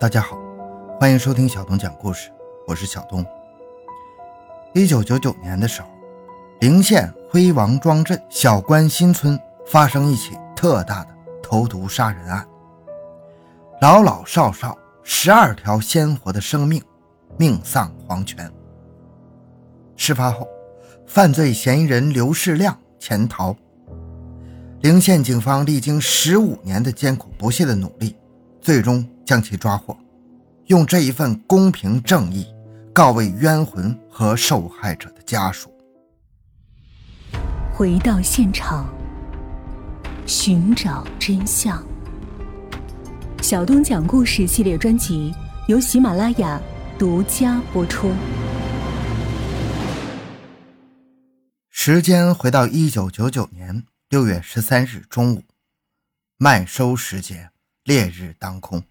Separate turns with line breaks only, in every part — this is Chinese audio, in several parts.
大家好，欢迎收听小东讲故事，我是小东。一九九九年的时候，陵县辉王庄镇小关新村发生一起特大的投毒杀人案，老老少少十二条鲜活的生命命丧黄泉。事发后，犯罪嫌疑人刘世亮潜逃。陵县警方历经十五年的艰苦不懈的努力，最终将其抓获，用这一份公平正义告慰冤魂和受害者的家属。
回到现场，寻找真相。小东讲故事系列专辑由喜马拉雅独家播出。
时间回到一九九九年。六月十三日中午，麦收时节，烈日当空，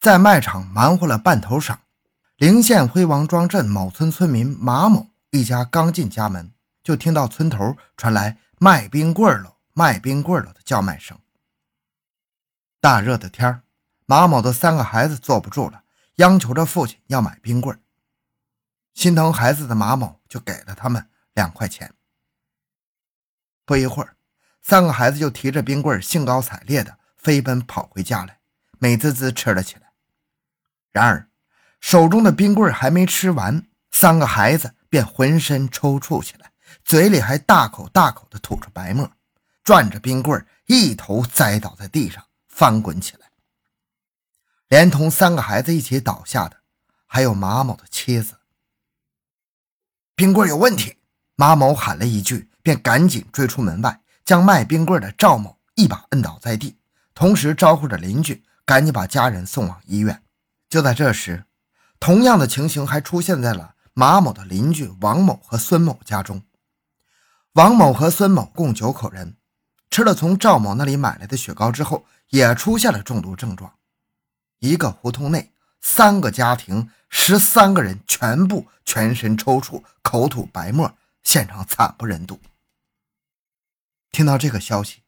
在麦场忙活了半头晌，陵县辉王庄镇某村村民马某一家刚进家门，就听到村头传来“卖冰棍了，卖冰棍了”的叫卖声。大热的天马某的三个孩子坐不住了，央求着父亲要买冰棍心疼孩子的马某就给了他们两块钱。不一会儿。三个孩子就提着冰棍，兴高采烈的飞奔跑回家来，美滋滋吃了起来。然而，手中的冰棍还没吃完，三个孩子便浑身抽搐起来，嘴里还大口大口地吐着白沫，攥着冰棍一头栽倒在地上，翻滚起来。连同三个孩子一起倒下的，还有马某的妻子。冰棍有问题！马某喊了一句，便赶紧追出门外。将卖冰棍的赵某一把摁倒在地，同时招呼着邻居赶紧把家人送往医院。就在这时，同样的情形还出现在了马某的邻居王某和孙某家中。王某和孙某共九口人，吃了从赵某那里买来的雪糕之后，也出现了中毒症状。一个胡同内，三个家庭，十三个人全部全身抽搐，口吐白沫，现场惨不忍睹。听到这个消息，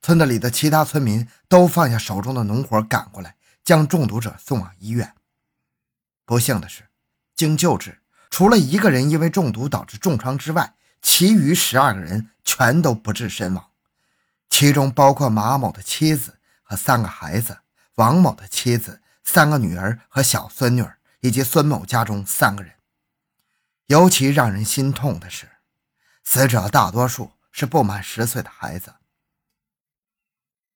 村子里的其他村民都放下手中的农活，赶过来将中毒者送往医院。不幸的是，经救治，除了一个人因为中毒导致重伤之外，其余十二个人全都不治身亡，其中包括马某的妻子和三个孩子，王某的妻子、三个女儿和小孙女，以及孙某家中三个人。尤其让人心痛的是，死者大多数。是不满十岁的孩子。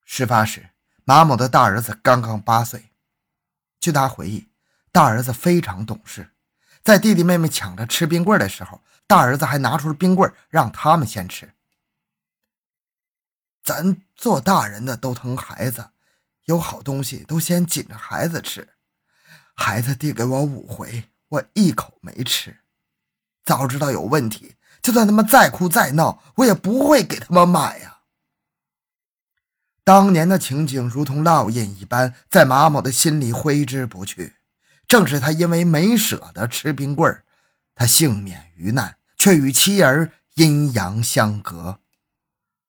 事发时，马某的大儿子刚刚八岁。据他回忆，大儿子非常懂事，在弟弟妹妹抢着吃冰棍的时候，大儿子还拿出了冰棍让他们先吃。咱做大人的都疼孩子，有好东西都先紧着孩子吃。孩子递给我五回，我一口没吃。早知道有问题。就算他们再哭再闹，我也不会给他们买呀。当年的情景如同烙印一般，在马某的心里挥之不去。正是他因为没舍得吃冰棍儿，他幸免于难，却与妻儿阴阳相隔。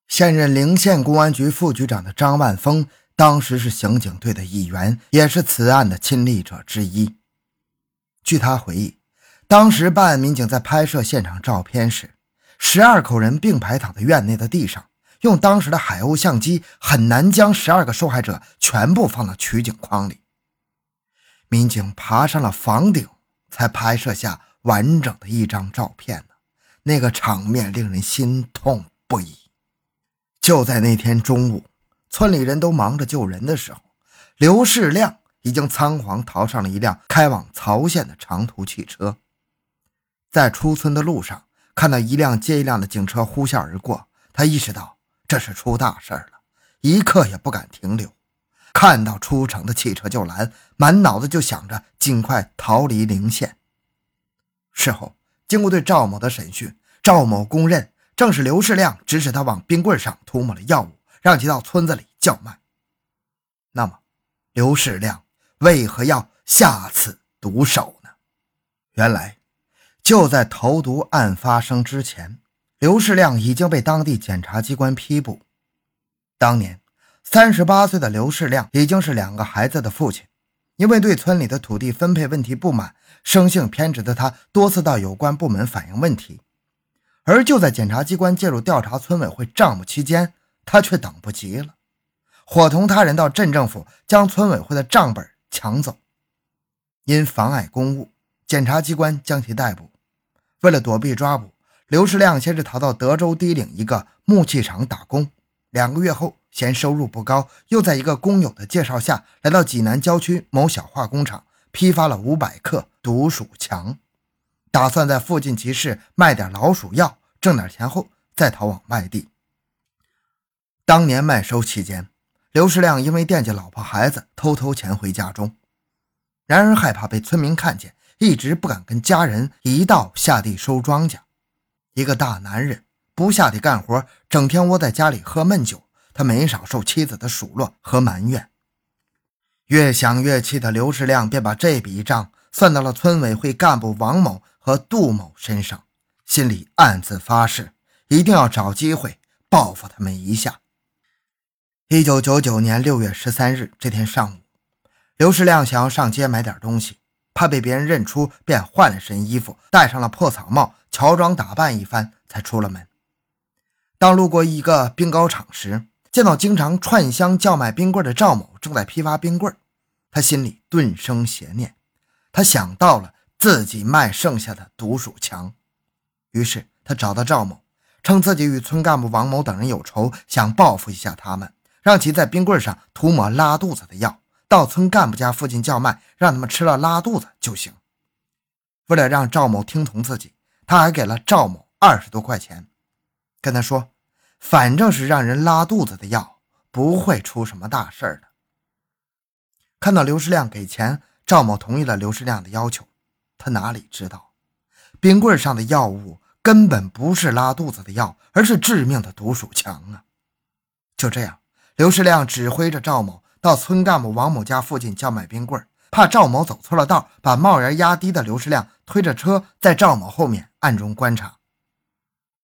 现任陵县公安局副局长的张万峰，当时是刑警队的一员，也是此案的亲历者之一。据他回忆。当时办案民警在拍摄现场照片时，十二口人并排躺在院内的地上，用当时的海鸥相机很难将十二个受害者全部放到取景框里。民警爬上了房顶，才拍摄下完整的一张照片呢。那个场面令人心痛不已。就在那天中午，村里人都忙着救人的时候，刘世亮已经仓皇逃上了一辆开往曹县的长途汽车。在出村的路上，看到一辆接一辆的警车呼啸而过，他意识到这是出大事了，一刻也不敢停留。看到出城的汽车就拦，满脑子就想着尽快逃离陵县。事后，经过对赵某的审讯，赵某供认正是刘世亮指使他往冰棍上涂抹了药物，让其到村子里叫卖。那么，刘世亮为何要下此毒手呢？原来。就在投毒案发生之前，刘世亮已经被当地检察机关批捕。当年，三十八岁的刘世亮已经是两个孩子的父亲，因为对村里的土地分配问题不满，生性偏执的他多次到有关部门反映问题。而就在检察机关介入调查村委会账目期间，他却等不及了，伙同他人到镇政府将村委会的账本抢走。因妨碍公务，检察机关将其逮捕。为了躲避抓捕，刘世亮先是逃到德州低岭一个木器厂打工，两个月后。嫌收入不高，又在一个工友的介绍下来到济南郊区某小化工厂，批发了五百克毒鼠强，打算在附近集市卖点老鼠药，挣点钱后再逃往外地。当年麦收期间，刘世亮因为惦记老婆孩子，偷偷潜回家中，然而害怕被村民看见，一直不敢跟家人一道下地收庄稼。一个大男人不下地干活，整天窝在家里喝闷酒。他没少受妻子的数落和埋怨，越想越气的刘世亮便把这笔账算到了村委会干部王某和杜某身上，心里暗自发誓，一定要找机会报复他们一下。一九九九年六月十三日这天上午，刘世亮想要上街买点东西，怕被别人认出，便换了身衣服，戴上了破草帽，乔装打扮一番，才出了门。当路过一个冰糕厂时，见到经常串香叫卖冰棍的赵某正在批发冰棍，他心里顿生邪念。他想到了自己卖剩下的毒鼠强，于是他找到赵某，称自己与村干部王某等人有仇，想报复一下他们，让其在冰棍上涂抹拉肚子的药，到村干部家附近叫卖，让他们吃了拉肚子就行。为了让赵某听从自己，他还给了赵某二十多块钱，跟他说。反正是让人拉肚子的药，不会出什么大事儿的。看到刘世亮给钱，赵某同意了刘世亮的要求。他哪里知道，冰棍上的药物根本不是拉肚子的药，而是致命的毒鼠强啊！就这样，刘世亮指挥着赵某到村干部王某家附近叫卖冰棍，怕赵某走错了道，把帽檐压低的刘世亮推着车在赵某后面暗中观察。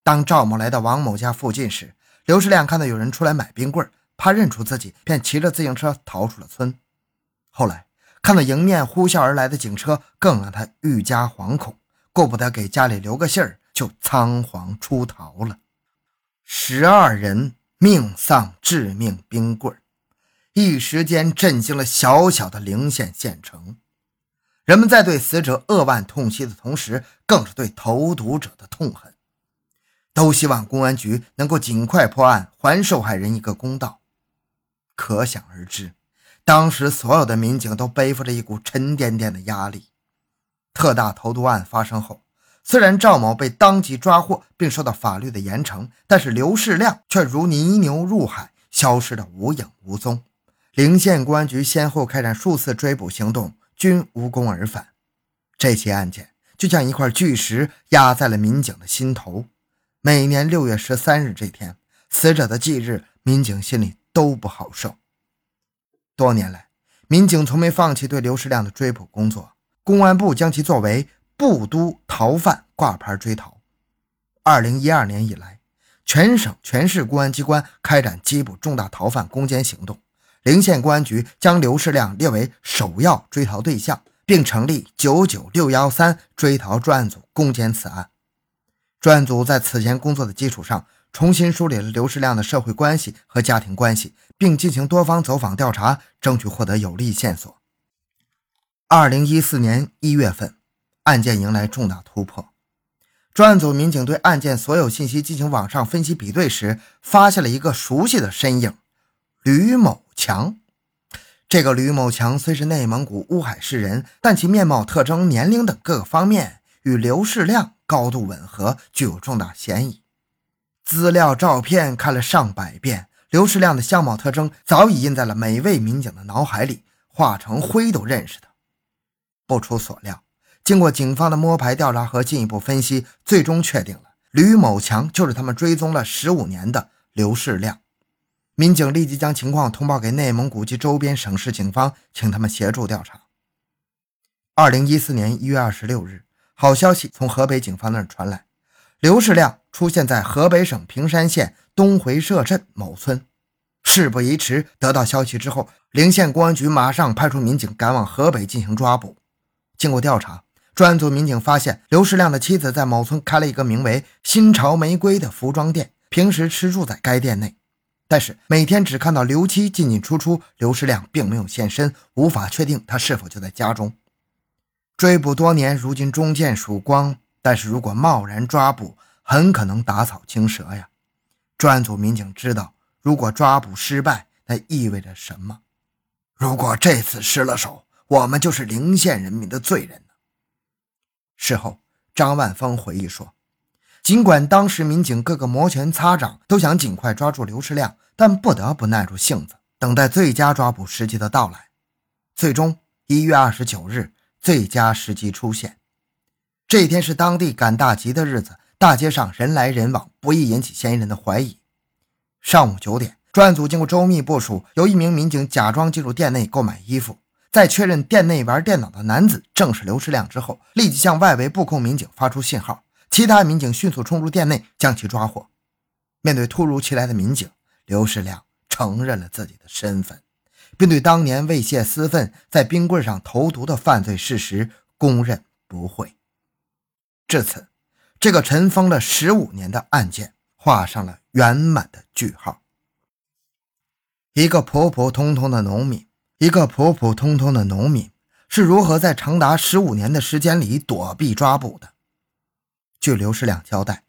当赵某来到王某家附近时，刘世亮看到有人出来买冰棍，怕认出自己，便骑着自行车逃出了村。后来看到迎面呼啸而来的警车，更让他愈加惶恐，顾不得给家里留个信儿，就仓皇出逃了。十二人命丧致命冰棍，一时间震惊了小小的陵县县城。人们在对死者扼腕痛惜的同时，更是对投毒者的痛恨。都希望公安局能够尽快破案，还受害人一个公道。可想而知，当时所有的民警都背负着一股沉甸甸的压力。特大投毒案发生后，虽然赵某被当即抓获并受到法律的严惩，但是刘世亮却如泥牛入海，消失得无影无踪。陵县公安局先后开展数次追捕行动，均无功而返。这起案件就像一块巨石压在了民警的心头。每年六月十三日这天，死者的忌日，民警心里都不好受。多年来，民警从没放弃对刘世亮的追捕工作，公安部将其作为部都逃犯挂牌追逃。二零一二年以来，全省全市公安机关开展缉捕重大逃犯攻坚行动，陵县公安局将刘世亮列为首要追逃对象，并成立九九六幺三追逃专案组攻坚此案。专案组在此前工作的基础上，重新梳理了刘世亮的社会关系和家庭关系，并进行多方走访调查，争取获得有利线索。二零一四年一月份，案件迎来重大突破。专案组民警对案件所有信息进行网上分析比对时，发现了一个熟悉的身影——吕某强。这个吕某强虽是内蒙古乌海市人，但其面貌特征、年龄等各个方面与刘世亮。高度吻合，具有重大嫌疑。资料、照片看了上百遍，刘世亮的相貌特征早已印在了每位民警的脑海里，化成灰都认识他。不出所料，经过警方的摸排调查和进一步分析，最终确定了吕某强就是他们追踪了十五年的刘世亮。民警立即将情况通报给内蒙古及周边省市警方，请他们协助调查。二零一四年一月二十六日。好消息从河北警方那儿传来，刘世亮出现在河北省平山县东回社镇某村。事不宜迟，得到消息之后，陵县公安局马上派出民警赶往河北进行抓捕。经过调查，专案组民警发现刘世亮的妻子在某村开了一个名为“新潮玫瑰”的服装店，平时吃住在该店内。但是每天只看到刘七进进出出，刘世亮并没有现身，无法确定他是否就在家中。追捕多年，如今终见曙光。但是如果贸然抓捕，很可能打草惊蛇呀。专案组民警知道，如果抓捕失败，那意味着什么？如果这次失了手，我们就是陵县人民的罪人。事后，张万峰回忆说。尽管当时民警个个摩拳擦掌，都想尽快抓住刘世亮，但不得不耐住性子，等待最佳抓捕时机的到来。最终，一月二十九日，最佳时机出现。这一天是当地赶大集的日子，大街上人来人往，不易引起嫌疑人的怀疑。上午九点，专案组经过周密部署，由一名民警假装进入店内购买衣服，在确认店内玩电脑的男子正是刘世亮之后，立即向外围布控民警发出信号。其他民警迅速冲入店内，将其抓获。面对突如其来的民警，刘世亮承认了自己的身份，并对当年为泄私愤在冰棍上投毒的犯罪事实供认不讳。至此，这个尘封了十五年的案件画上了圆满的句号。一个普普通通的农民，一个普普通通的农民是如何在长达十五年的时间里躲避抓捕的？据刘世亮交代，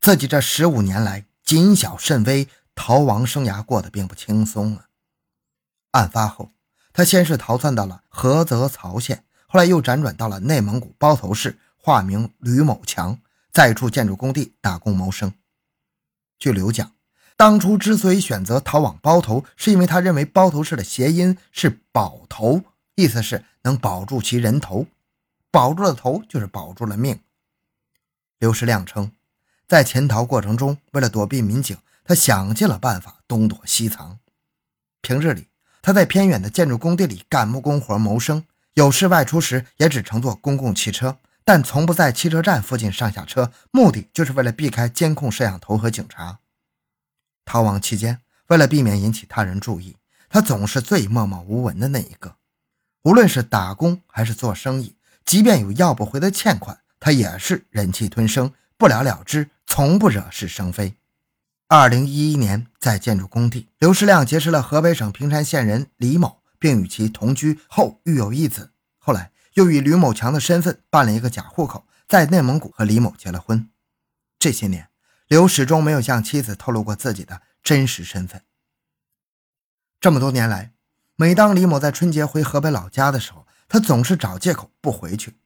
自己这十五年来谨小慎微，逃亡生涯过得并不轻松啊。案发后，他先是逃窜到了菏泽曹县，后来又辗转到了内蒙古包头市，化名吕某强，在一处建筑工地打工谋生。据刘讲，当初之所以选择逃往包头，是因为他认为包头市的谐音是“保头”，意思是能保住其人头，保住了头就是保住了命。刘世亮称，在潜逃过程中，为了躲避民警，他想尽了办法东躲西藏。平日里，他在偏远的建筑工地里干木工活谋生，有事外出时也只乘坐公共汽车，但从不在汽车站附近上下车，目的就是为了避开监控摄像头和警察。逃亡期间，为了避免引起他人注意，他总是最默默无闻的那一个。无论是打工还是做生意，即便有要不回的欠款。他也是忍气吞声，不了了之，从不惹是生非。二零一一年，在建筑工地，刘世亮结识了河北省平山县人李某，并与其同居后育有一子。后来又以吕某强的身份办了一个假户口，在内蒙古和李某结了婚。这些年，刘始终没有向妻子透露过自己的真实身份。这么多年来，每当李某在春节回河北老家的时候，他总是找借口不回去。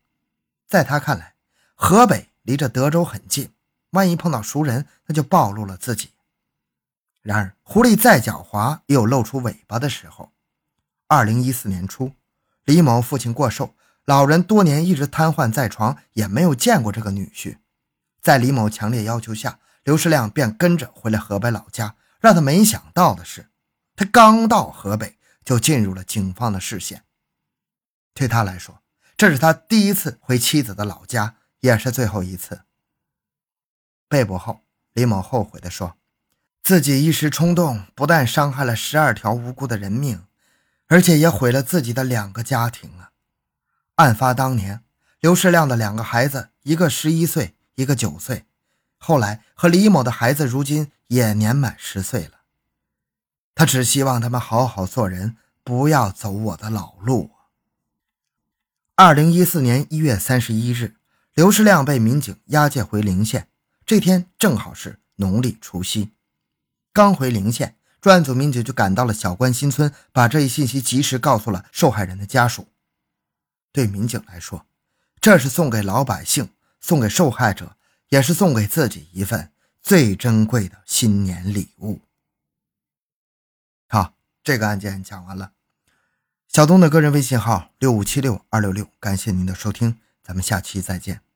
在他看来，河北离着德州很近，万一碰到熟人，那就暴露了自己。然而，狐狸再狡猾，也有露出尾巴的时候。二零一四年初，李某父亲过寿，老人多年一直瘫痪在床，也没有见过这个女婿。在李某强烈要求下，刘世亮便跟着回了河北老家。让他没想到的是，他刚到河北，就进入了警方的视线。对他来说，这是他第一次回妻子的老家。也是最后一次。被捕后，李某后悔地说：“自己一时冲动，不但伤害了十二条无辜的人命，而且也毁了自己的两个家庭啊！”案发当年，刘世亮的两个孩子，一个十一岁，一个九岁，后来和李某的孩子如今也年满十岁了。他只希望他们好好做人，不要走我的老路。二零一四年一月三十一日。刘世亮被民警押解回陵县，这天正好是农历除夕。刚回陵县，专案组民警就赶到了小关新村，把这一信息及时告诉了受害人的家属。对民警来说，这是送给老百姓、送给受害者，也是送给自己一份最珍贵的新年礼物。好，这个案件讲完了。小东的个人微信号六五七六二六六，感谢您的收听，咱们下期再见。